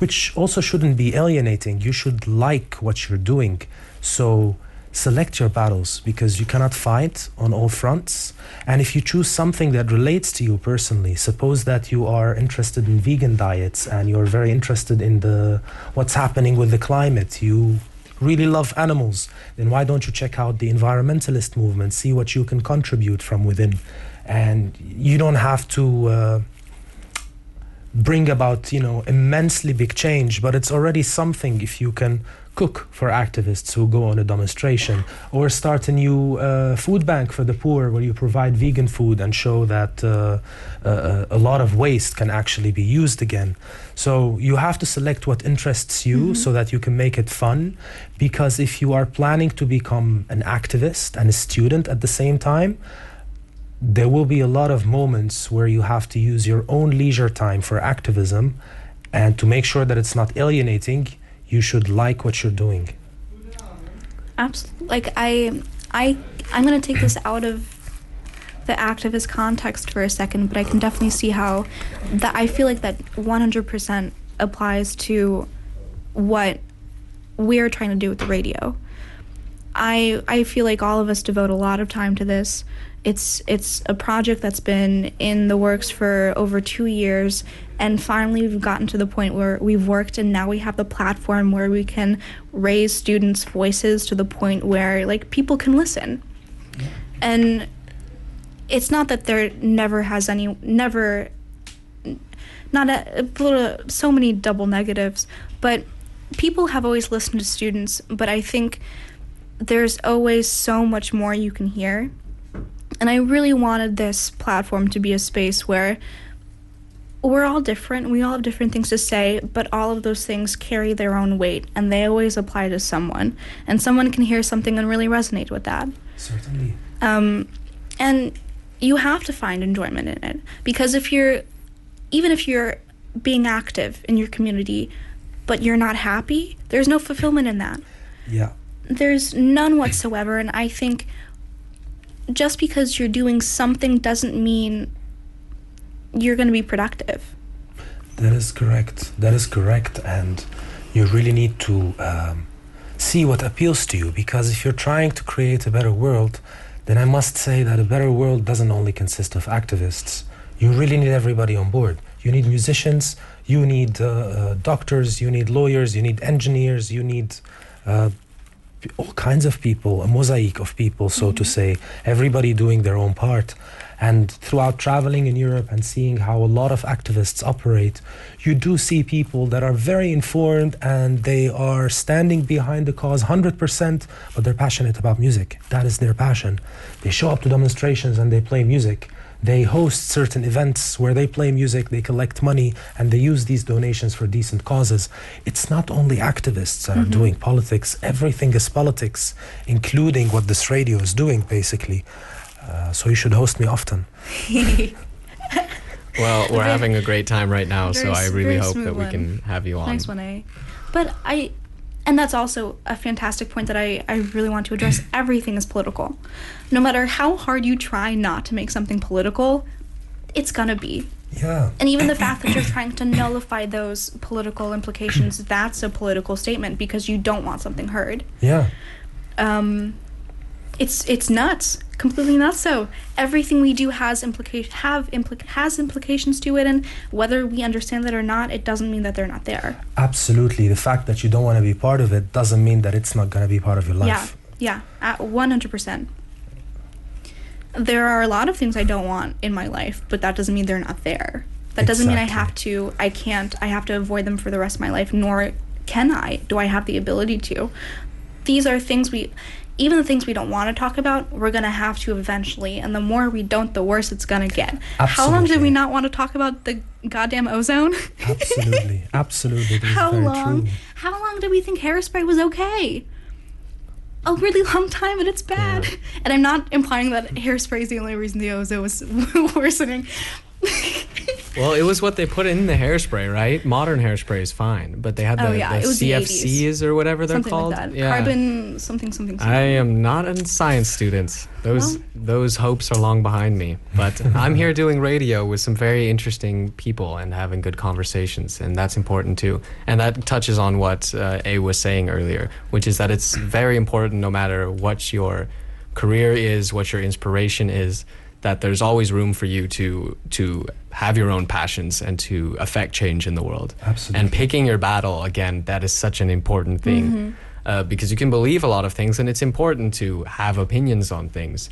[SPEAKER 5] which also shouldn't be alienating. You should like what you're doing. So select your battles because you cannot fight on all fronts. And if you choose something that relates to you personally, suppose that you are interested in vegan diets and you're very interested in the what's happening with the climate, you really love animals, then why don't you check out the environmentalist movement, see what you can contribute from within? And you don't have to uh, bring about, you know, immensely big change, but it's already something if you can cook for activists who go on a demonstration or start a new uh, food bank for the poor where you provide vegan food and show that uh, uh, a lot of waste can actually be used again. So you have to select what interests you so that you can make it fun. Because if you are planning to become an activist and a student at the same time there will be a lot of moments where you have to use your own leisure time for activism and to make sure that it's not alienating you should like what you're doing
[SPEAKER 4] absolutely like i i i'm going to take this out of the activist context for a second but i can definitely see how that i feel like that 100% applies to what we're trying to do with the radio I I feel like all of us devote a lot of time to this. It's it's a project that's been in the works for over 2 years and finally we've gotten to the point where we've worked and now we have the platform where we can raise students' voices to the point where like people can listen. And it's not that there never has any never not a, a so many double negatives, but people have always listened to students, but I think there's always so much more you can hear. And I really wanted this platform to be a space where we're all different. We all have different things to say, but all of those things carry their own weight and they always apply to someone. And someone can hear something and really resonate with that.
[SPEAKER 5] Certainly.
[SPEAKER 4] Um, and you have to find enjoyment in it because if you're, even if you're being active in your community, but you're not happy, there's no fulfillment in that.
[SPEAKER 5] Yeah.
[SPEAKER 4] There's none whatsoever. And I think just because you're doing something doesn't mean you're going to be productive.
[SPEAKER 5] That is correct. That is correct. And you really need to um, see what appeals to you because if you're trying to create a better world, then I must say that a better world doesn't only consist of activists. You really need everybody on board. You need musicians, you need uh, uh, doctors, you need lawyers, you need engineers, you need uh, all kinds of people, a mosaic of people, so to mm-hmm. say, everybody doing their own part. And throughout traveling in Europe and seeing how a lot of activists operate, you do see people that are very informed and they are standing behind the cause 100%, but they're passionate about music. That is their passion. They show up to demonstrations and they play music. They host certain events where they play music, they collect money, and they use these donations for decent causes. It's not only activists that are doing politics, everything is politics, including what this radio is doing, basically. Uh, so you should host me often.
[SPEAKER 6] Well, we're
[SPEAKER 4] Very-
[SPEAKER 6] having a great time right now, so I really hope
[SPEAKER 4] smooth
[SPEAKER 6] that we
[SPEAKER 4] one.
[SPEAKER 6] can have you on.
[SPEAKER 4] Nice one, eh? But I, and that's also a fantastic point that I, I really want to address. Everything is political. No matter how hard you try not to make something political, it's gonna be.
[SPEAKER 5] Yeah.
[SPEAKER 4] And even the fact that you're trying to nullify those political implications, that's a political statement because you don't want something heard.
[SPEAKER 5] Yeah.
[SPEAKER 4] Um, it's it's nuts, completely nuts. So everything we do has implication have implic- has implications to it, and whether we understand that or not, it doesn't mean that they're not there.
[SPEAKER 5] Absolutely. The fact that you don't want to be part of it doesn't mean that it's not going to be part of your life.
[SPEAKER 4] Yeah, yeah, one hundred percent. There are a lot of things I don't want in my life, but that doesn't mean they're not there. That doesn't mean I have to. I can't. I have to avoid them for the rest of my life. Nor can I. Do I have the ability to? These are things we. Even the things we don't want to talk about, we're gonna have to eventually, and the more we don't, the worse it's gonna get. How long did we not want to talk about the goddamn ozone?
[SPEAKER 5] Absolutely. Absolutely.
[SPEAKER 4] How long?
[SPEAKER 5] true.
[SPEAKER 4] How long did we think hairspray was okay? A really long time, and it's bad. And I'm not implying that hairspray is the only reason the ozone was worsening.
[SPEAKER 6] Well, it was what they put in the hairspray, right? Modern hairspray is fine, but they had the,
[SPEAKER 4] Oh, yeah,
[SPEAKER 6] the
[SPEAKER 4] was the
[SPEAKER 6] CFCs or whatever they're
[SPEAKER 4] something
[SPEAKER 6] called.
[SPEAKER 4] like that.
[SPEAKER 6] Yeah.
[SPEAKER 4] Carbon something something. something.
[SPEAKER 6] I am not a science student. Those
[SPEAKER 4] Well-
[SPEAKER 6] those hopes are long behind me. But I'm here doing radio with some very interesting people and having good conversations, and that's important too. And that touches on what uh, A was saying earlier, which is that it's very important, no matter what your career is, what your inspiration is, that there's always room for you to to have your own passions and to affect change in the world.
[SPEAKER 5] Absolutely.
[SPEAKER 6] And picking your battle again, that is such an important thing uh, because you can believe a lot of things, and it's important to have opinions on things.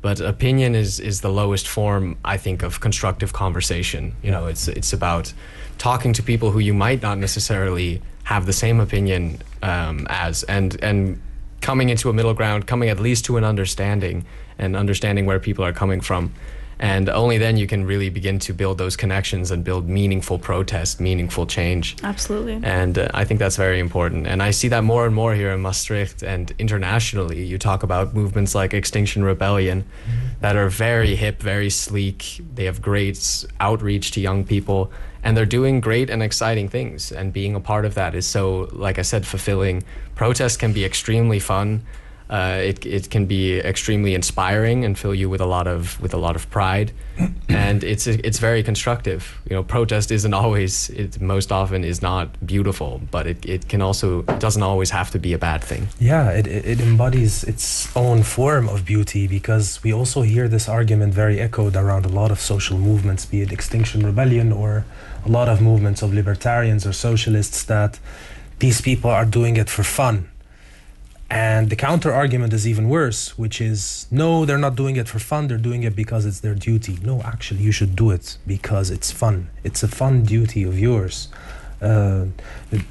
[SPEAKER 6] But opinion is is the lowest form, I think, of constructive conversation. You know, it's it's about talking to people who you might not necessarily have the same opinion um, as, and and coming into a middle ground, coming at least to an understanding, and understanding where people are coming from. And only then you can really begin to build those connections and build meaningful protest, meaningful change.
[SPEAKER 4] Absolutely.
[SPEAKER 6] And uh, I think that's very important. And I see that more and more here in Maastricht and internationally. You talk about movements like Extinction Rebellion that are very hip, very sleek. They have great outreach to young people. And they're doing great and exciting things. And being a part of that is so, like I said, fulfilling. Protest can be extremely fun. Uh, it, it can be extremely inspiring and fill you with a lot of with a lot of pride, and it's it's very constructive. You know, protest isn't always it most often is not beautiful, but it, it can also doesn't always have to be a bad thing.
[SPEAKER 5] Yeah, it, it it embodies its own form of beauty because we also hear this argument very echoed around a lot of social movements, be it Extinction Rebellion or a lot of movements of libertarians or socialists, that these people are doing it for fun. And the counter argument is even worse, which is no, they're not doing it for fun, they're doing it because it's their duty. No, actually, you should do it because it's fun. It's a fun duty of yours. Uh,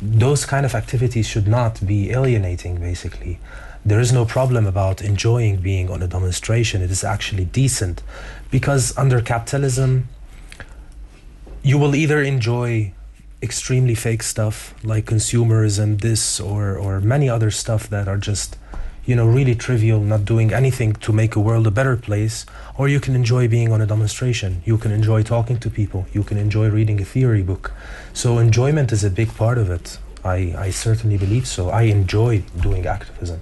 [SPEAKER 5] those kind of activities should not be alienating, basically. There is no problem about enjoying being on a demonstration, it is actually decent. Because under capitalism, you will either enjoy extremely fake stuff like consumers and this or or many other stuff that are just you know really trivial not doing anything to make a world a better place or you can enjoy being on a demonstration. You can enjoy talking to people. You can enjoy reading a theory book. So enjoyment is a big part of it. I i certainly believe so. I enjoy doing activism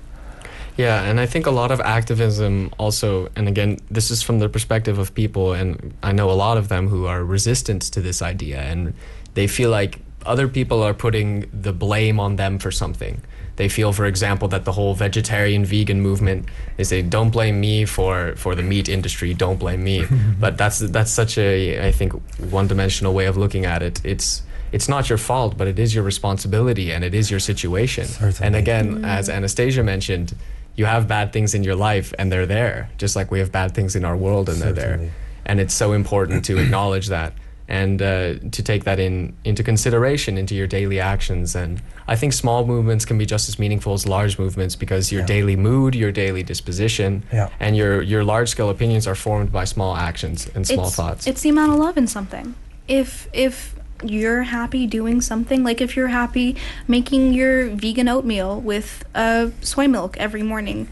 [SPEAKER 6] Yeah, and I think a lot of activism also, and again, this is from the perspective of people, and I know a lot of them who are resistant to this idea, and they feel like other people are putting the blame on them for something. They feel, for example, that the whole vegetarian vegan movement, they say, "Don't blame me for for the meat industry. Don't blame me." but that's that's such a, I think, one-dimensional way of looking at it. It's it's not your fault, but it is your responsibility, and it is your situation.
[SPEAKER 5] Certainly.
[SPEAKER 6] And again, as Anastasia mentioned, you have bad things in your life and they're there just like we have bad things in our world and they're there and it's so important to acknowledge that and uh, to take that in into consideration into your daily actions and i think small movements can be just as meaningful as large movements because your
[SPEAKER 5] Yeah.
[SPEAKER 6] daily mood your daily disposition
[SPEAKER 5] Yeah.
[SPEAKER 6] and your your large scale opinions are formed by small actions and small
[SPEAKER 4] it's,
[SPEAKER 6] thoughts
[SPEAKER 4] It's the amount of love in something. If if you're happy doing something, like if you're happy making your vegan oatmeal with uh, soy milk every morning,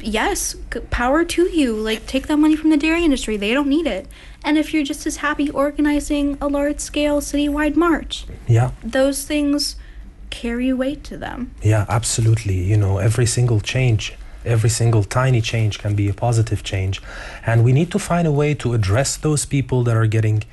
[SPEAKER 4] yes, power to you. Like take that money from the dairy industry; they don't need it. And if you're just as happy organizing a large scale citywide march,
[SPEAKER 5] yeah
[SPEAKER 4] those things carry weight to them.
[SPEAKER 5] Yeah, absolutely. You know, every single change, every single tiny change can be a positive change. And we need to find a way to address those people that are getting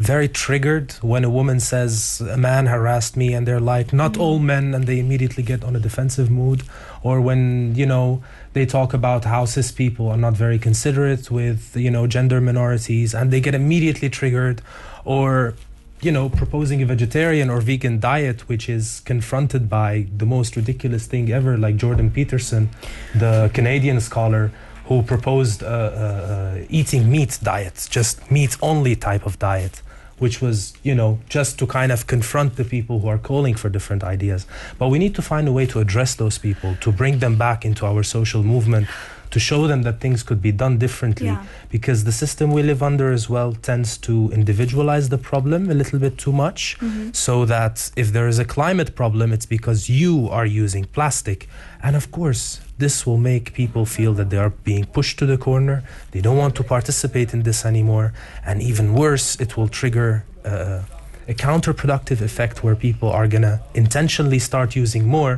[SPEAKER 5] very triggered when a woman says, A man harassed me, and they're like, Not mm-hmm. all men, and they immediately get on a defensive mood. Or when, you know, they talk about how cis people are not very considerate with, you know, gender minorities, and they get immediately triggered. Or you know, proposing a vegetarian or vegan diet, which is confronted by the most ridiculous thing ever, like Jordan Peterson, the Canadian scholar who proposed a, a, a eating meat diet, just meat only type of diet, which was, you know, just to kind of confront the people who are calling for different ideas. But we need to find a way to address those people, to bring them back into our social movement. To show them that things could be done differently,
[SPEAKER 4] Yeah.
[SPEAKER 5] because the system we live under as well tends to individualize the problem a little bit too much so that if there is a climate problem it's because you are using plastic. And of course this will make people feel that they are being pushed to the corner. They don't want to participate in this anymore. And even worse it will trigger uh, a counterproductive effect where people are going to intentionally start using more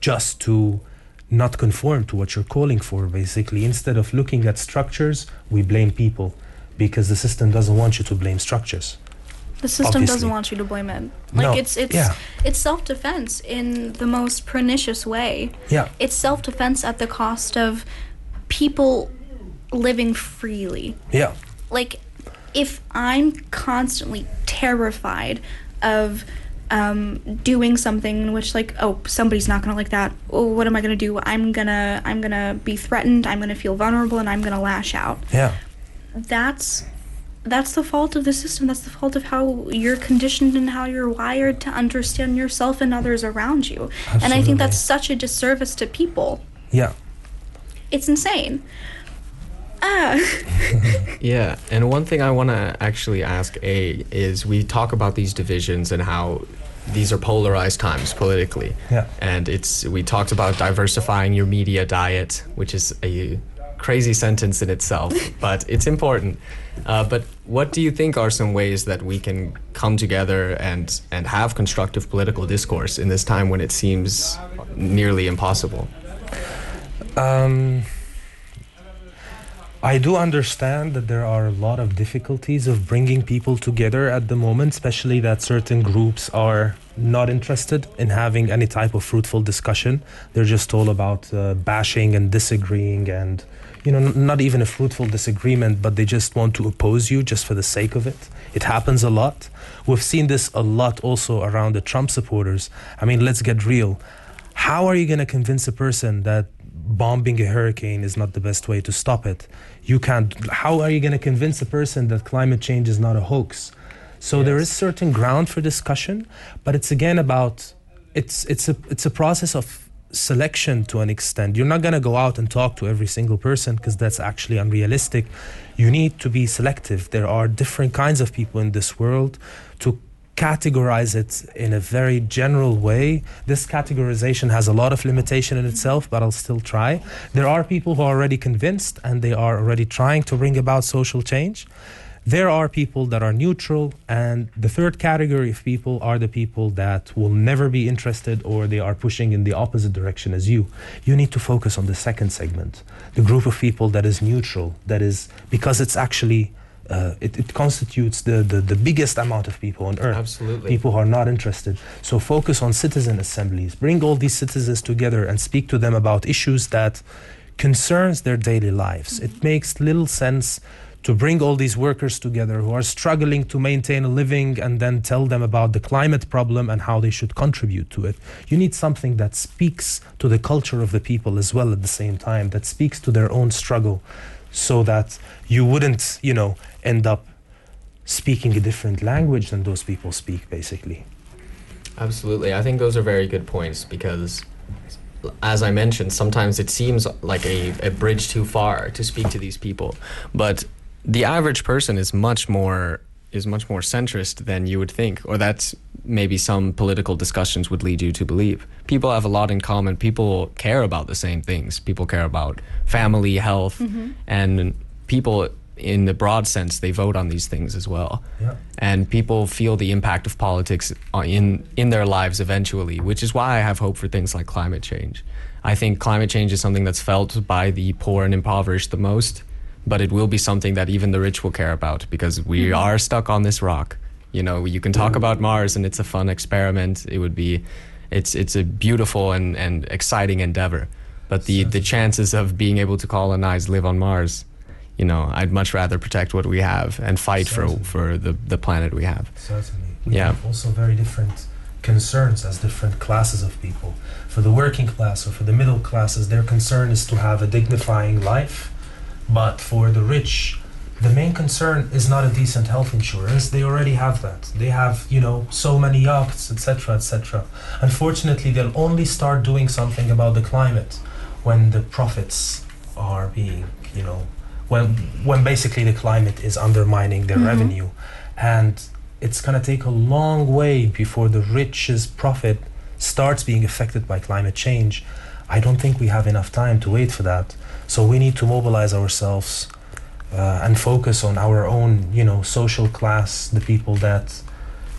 [SPEAKER 5] just to not conform to what you're calling for basically instead of looking at structures we blame people because the system doesn't want you to blame structures
[SPEAKER 4] The system
[SPEAKER 5] Obviously.
[SPEAKER 4] doesn't want you to blame it. Like
[SPEAKER 5] No,
[SPEAKER 4] it's it's
[SPEAKER 5] yeah.
[SPEAKER 4] it's self defense in the most pernicious way.
[SPEAKER 5] yeah
[SPEAKER 4] It's self defense at the cost of people living freely.
[SPEAKER 5] yeah
[SPEAKER 4] Like if I'm constantly terrified of um, doing something in which like oh somebody's not gonna like that. Oh what am i gonna do? I'm gonna i'm gonna be threatened. I'm gonna feel vulnerable and i'm gonna lash out.
[SPEAKER 5] Yeah.
[SPEAKER 4] That's that's the fault of the system. That's the fault of how you're conditioned and how you're wired to understand yourself and others around you. Absolutely. and i think that's such a disservice to people.
[SPEAKER 5] Yeah.
[SPEAKER 4] It's insane ah
[SPEAKER 6] Yeah, and one thing I want to actually ask A is we talk about these divisions and how these are polarized times politically.
[SPEAKER 5] Yeah.
[SPEAKER 6] And it's we talked about diversifying your media diet, which is a crazy sentence in itself, but it's important. Uh, but what do you think are some ways that we can come together and and have constructive political discourse in this time when it seems nearly impossible?
[SPEAKER 5] Um, I do understand that there are a lot of difficulties of bringing people together at the moment, especially that certain groups are not interested in having any type of fruitful discussion. They're just all about uh, bashing and disagreeing and you know not even a fruitful disagreement but they just want to oppose you just for the sake of it. It happens a lot. We've seen this a lot also around the trump supporters. I mean let's get real. How are you going to convince a person that bombing a hurricane is not the best way to stop it you can't how are you going to convince a person that climate change is not a hoax so there is certain ground for discussion but it's again about it's it's a it's a process of selection to an extent. You're not going to go out and talk to every single person because that's actually unrealistic. You need to be selective. There are different kinds of people in this world to categorize it in a very general way. This categorization has a lot of limitation in itself, but I'll still try. There are people who are already convinced and they are already trying to bring about social change. There are people that are neutral, and the third category of people are the people that will never be interested or they are pushing in the opposite direction as you. You need to focus on the second segment, the group of people that is neutral, that is because it's actually. Uh, it, it constitutes the, the, the biggest amount of people on earth.
[SPEAKER 6] Absolutely.
[SPEAKER 5] People who are not interested. So focus on citizen assemblies. Bring all these citizens together and speak to them about issues that concerns their daily lives. It makes little sense to bring all these workers together who are struggling to maintain a living and then tell them about the climate problem and how they should contribute to it. You need something that speaks to the culture of the people as well at the same time, that speaks to their own struggle so that you wouldn't, you know, end up speaking a different language than those people speak basically.
[SPEAKER 6] Absolutely. I think those are very good points because, as I mentioned, sometimes it seems like a, a bridge too far to speak to these people. But the average person is much more is much more centrist than you would think, or that's maybe some political discussions would lead you to believe. People have a lot in common. People care about the same things. People care about family, health, mm-hmm. and people in the broad sense they vote on these things as well.
[SPEAKER 5] Yeah.
[SPEAKER 6] And people feel the impact of politics in in their lives eventually, which is why I have hope for things like climate change. I think climate change is something that's felt by the poor and impoverished the most, but it will be something that even the rich will care about because we mm-hmm. are stuck on this rock. You know, you can talk mm-hmm. about Mars and it's a fun experiment. It would be it's it's a beautiful and, and exciting endeavor. But the, the chances of being able to colonize live on Mars, you know, I'd much rather protect what we have and fight for for the, the planet we have.
[SPEAKER 5] Certainly. We
[SPEAKER 6] Yeah.
[SPEAKER 5] have also very different concerns as different classes of people. For the working class or for the middle classes, their concern is to have a dignifying life. But for the rich, the main concern is not a decent health insurance. They already have that. They have, you know, so many yachts, etc., etc. Unfortunately, they'll only start doing something about the climate when the profits are being, you know, when when basically the climate is undermining their revenue, and it's gonna take a long way before the richest profit starts being affected by climate change. I don't think we have enough time to wait for that. So we need to mobilize ourselves uh, and focus on our own, you know, social class, the people that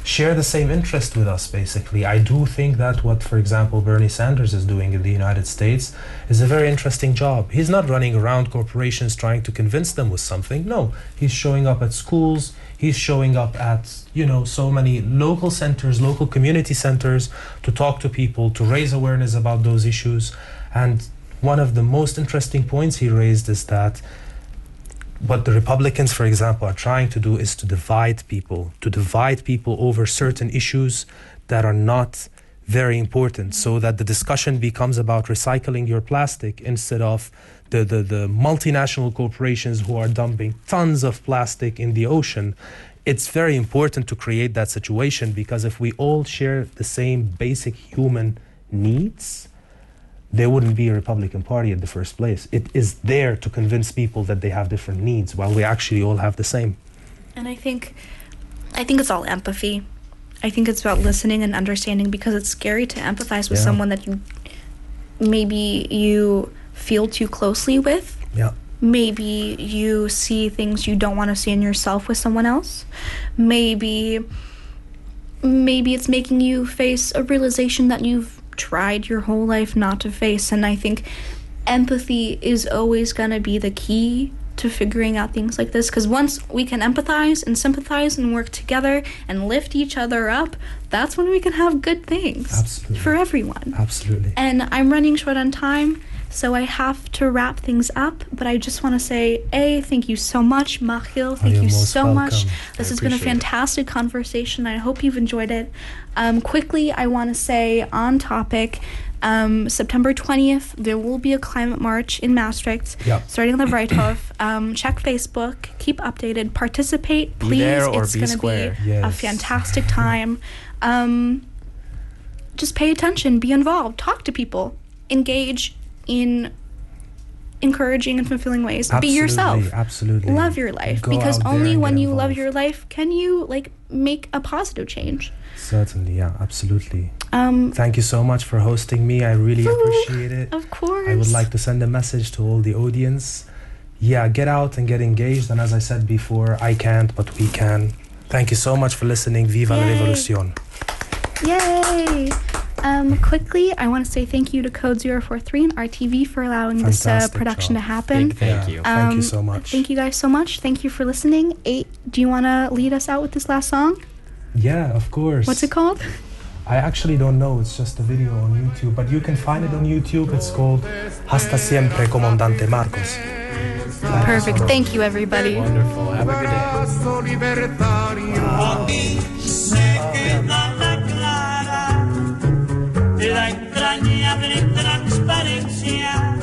[SPEAKER 5] share the same interest with us basically. I do think that what for example bernie sanders is doing in the united states is a very interesting job. He's not running around corporations trying to convince them with something. No he's showing up at schools. He's showing up at you know so many local centers local community centers to talk to people to raise awareness about those issues. And one of the most interesting points he raised is that what the Republicans, for example, are trying to do is to divide people, to divide people over certain issues that are not very important, so that the discussion becomes about recycling your plastic instead of the, the, the multinational corporations who are dumping tons of plastic in the ocean. It's very important to create that situation because if we all share the same basic human needs, there wouldn't be a Republican Party in the first place. It is there to convince people that they have different needs while we actually all have the same.
[SPEAKER 4] And I think I think it's all empathy. I think it's about listening and understanding because it's scary to empathize with
[SPEAKER 5] Yeah.
[SPEAKER 4] someone that you maybe you feel too closely with.
[SPEAKER 5] Yeah.
[SPEAKER 4] Maybe you see things you don't want to see in yourself with someone else. Maybe maybe it's making you face a realization that you've tried your whole life not to face and I think empathy is always going to be the key to figuring out things like this because once we can empathize and sympathize and work together and lift each other up that's when we can have good things
[SPEAKER 5] Absolutely.
[SPEAKER 4] for everyone
[SPEAKER 5] Absolutely.
[SPEAKER 4] and I'm running short on time, so I have to wrap things up. But I just want to say, A, thank you so much, Machil. Thank you so much. This
[SPEAKER 6] I
[SPEAKER 4] has been a
[SPEAKER 6] appreciate it.
[SPEAKER 4] fantastic conversation. I hope you've enjoyed it. Um, quickly, I want to say on topic. Um, September 20th, there will be a climate march in Maastricht,
[SPEAKER 5] Yeah.
[SPEAKER 4] starting on the Vrijthof. Um, check Facebook, keep updated, participate, please. it's gonna
[SPEAKER 6] square.
[SPEAKER 4] be a fantastic time. Um, just pay attention, be involved, talk to people. engage in encouraging and fulfilling ways. Be yourself.
[SPEAKER 5] Absolutely.
[SPEAKER 4] Love your life
[SPEAKER 5] Go
[SPEAKER 4] because only when you love your life can you like make a positive change.
[SPEAKER 5] Certainly, yeah, absolutely.
[SPEAKER 4] Um,
[SPEAKER 5] Thank you so much for hosting me. I really appreciate it.
[SPEAKER 4] of course.
[SPEAKER 5] I would like to send a message to all the audience. Yeah, get out and get engaged. And as I said before, I can't, but we can. Thank you so much for listening. Viva la
[SPEAKER 4] Yay.
[SPEAKER 5] revolución.
[SPEAKER 4] Yay! Um, quickly, I want to say thank you to Code 043 and RTV for allowing this uh, production
[SPEAKER 5] job.
[SPEAKER 4] to happen.
[SPEAKER 6] Big thank
[SPEAKER 5] Yeah.
[SPEAKER 6] you.
[SPEAKER 5] Thank you
[SPEAKER 4] Um,
[SPEAKER 5] so much.
[SPEAKER 4] Thank you guys so much. Thank you for listening. Eight, do you want to lead us out with this last song?
[SPEAKER 5] Yeah, of course.
[SPEAKER 4] What's it called?
[SPEAKER 5] I actually don't know. It's just a video on YouTube, but you can find it on YouTube. It's called Hasta siempre, Comandante Marcos.
[SPEAKER 4] Perfect. Thank you, everybody.
[SPEAKER 6] Wonderful. Have a good day.
[SPEAKER 8] La entrañable transparencia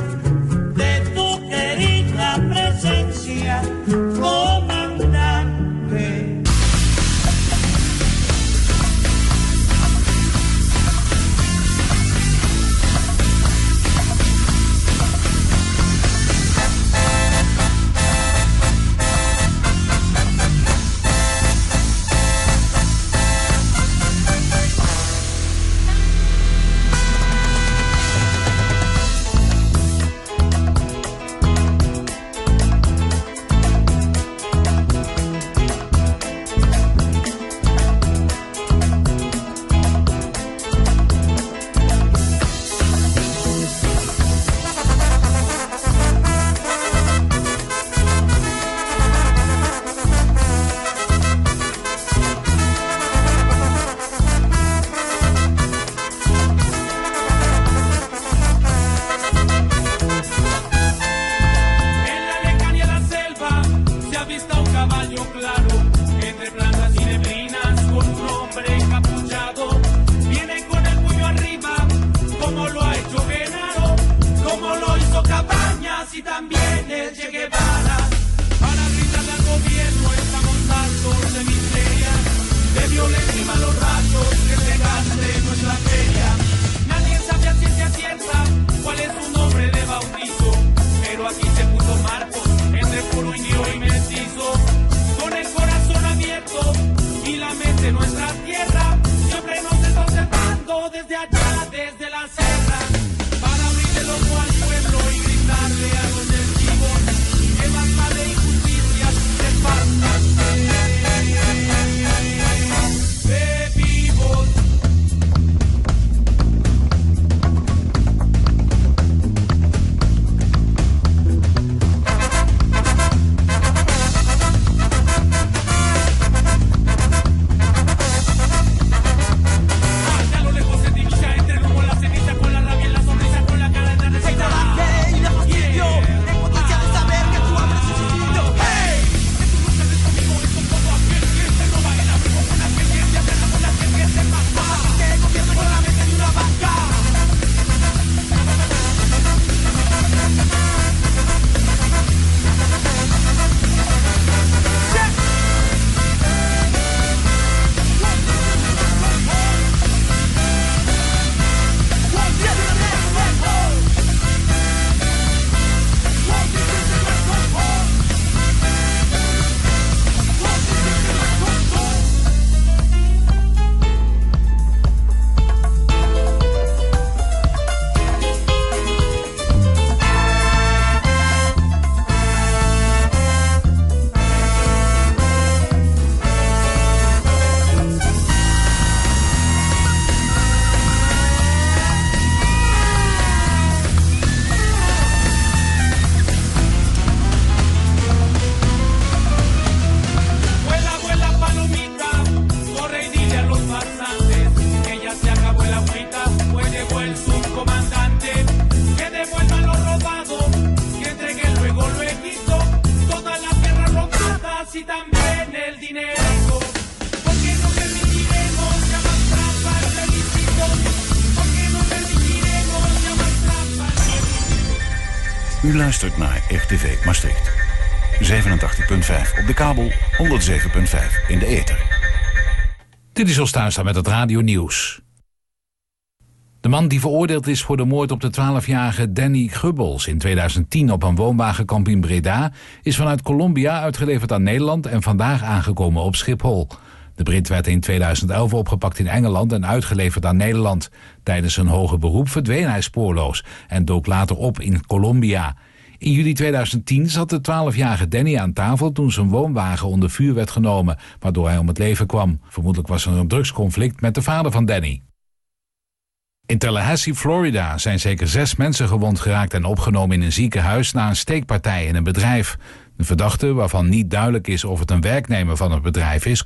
[SPEAKER 9] Maastricht. 87.5 op de kabel, 107.5 in de ether.
[SPEAKER 1] Dit is Oost met het Radio Nieuws. De man die veroordeeld is voor de moord op de 12-jarige Danny Gubbels in 2010 op een woonwagenkamp in Breda is vanuit Colombia uitgeleverd aan Nederland en vandaag aangekomen op Schiphol. De Brit werd in 2011 opgepakt in Engeland en uitgeleverd aan Nederland. Tijdens een hoger beroep verdween hij spoorloos en dook later op in Colombia. In juli 2010 zat de 12-jarige Danny aan tafel toen zijn woonwagen onder vuur werd genomen, waardoor hij om het leven kwam. Vermoedelijk was er een drugsconflict met de vader van Danny. In Tallahassee, Florida zijn zeker zes mensen gewond geraakt en opgenomen in een ziekenhuis na een steekpartij in een bedrijf. De verdachte, waarvan niet duidelijk is of het een werknemer van het bedrijf is,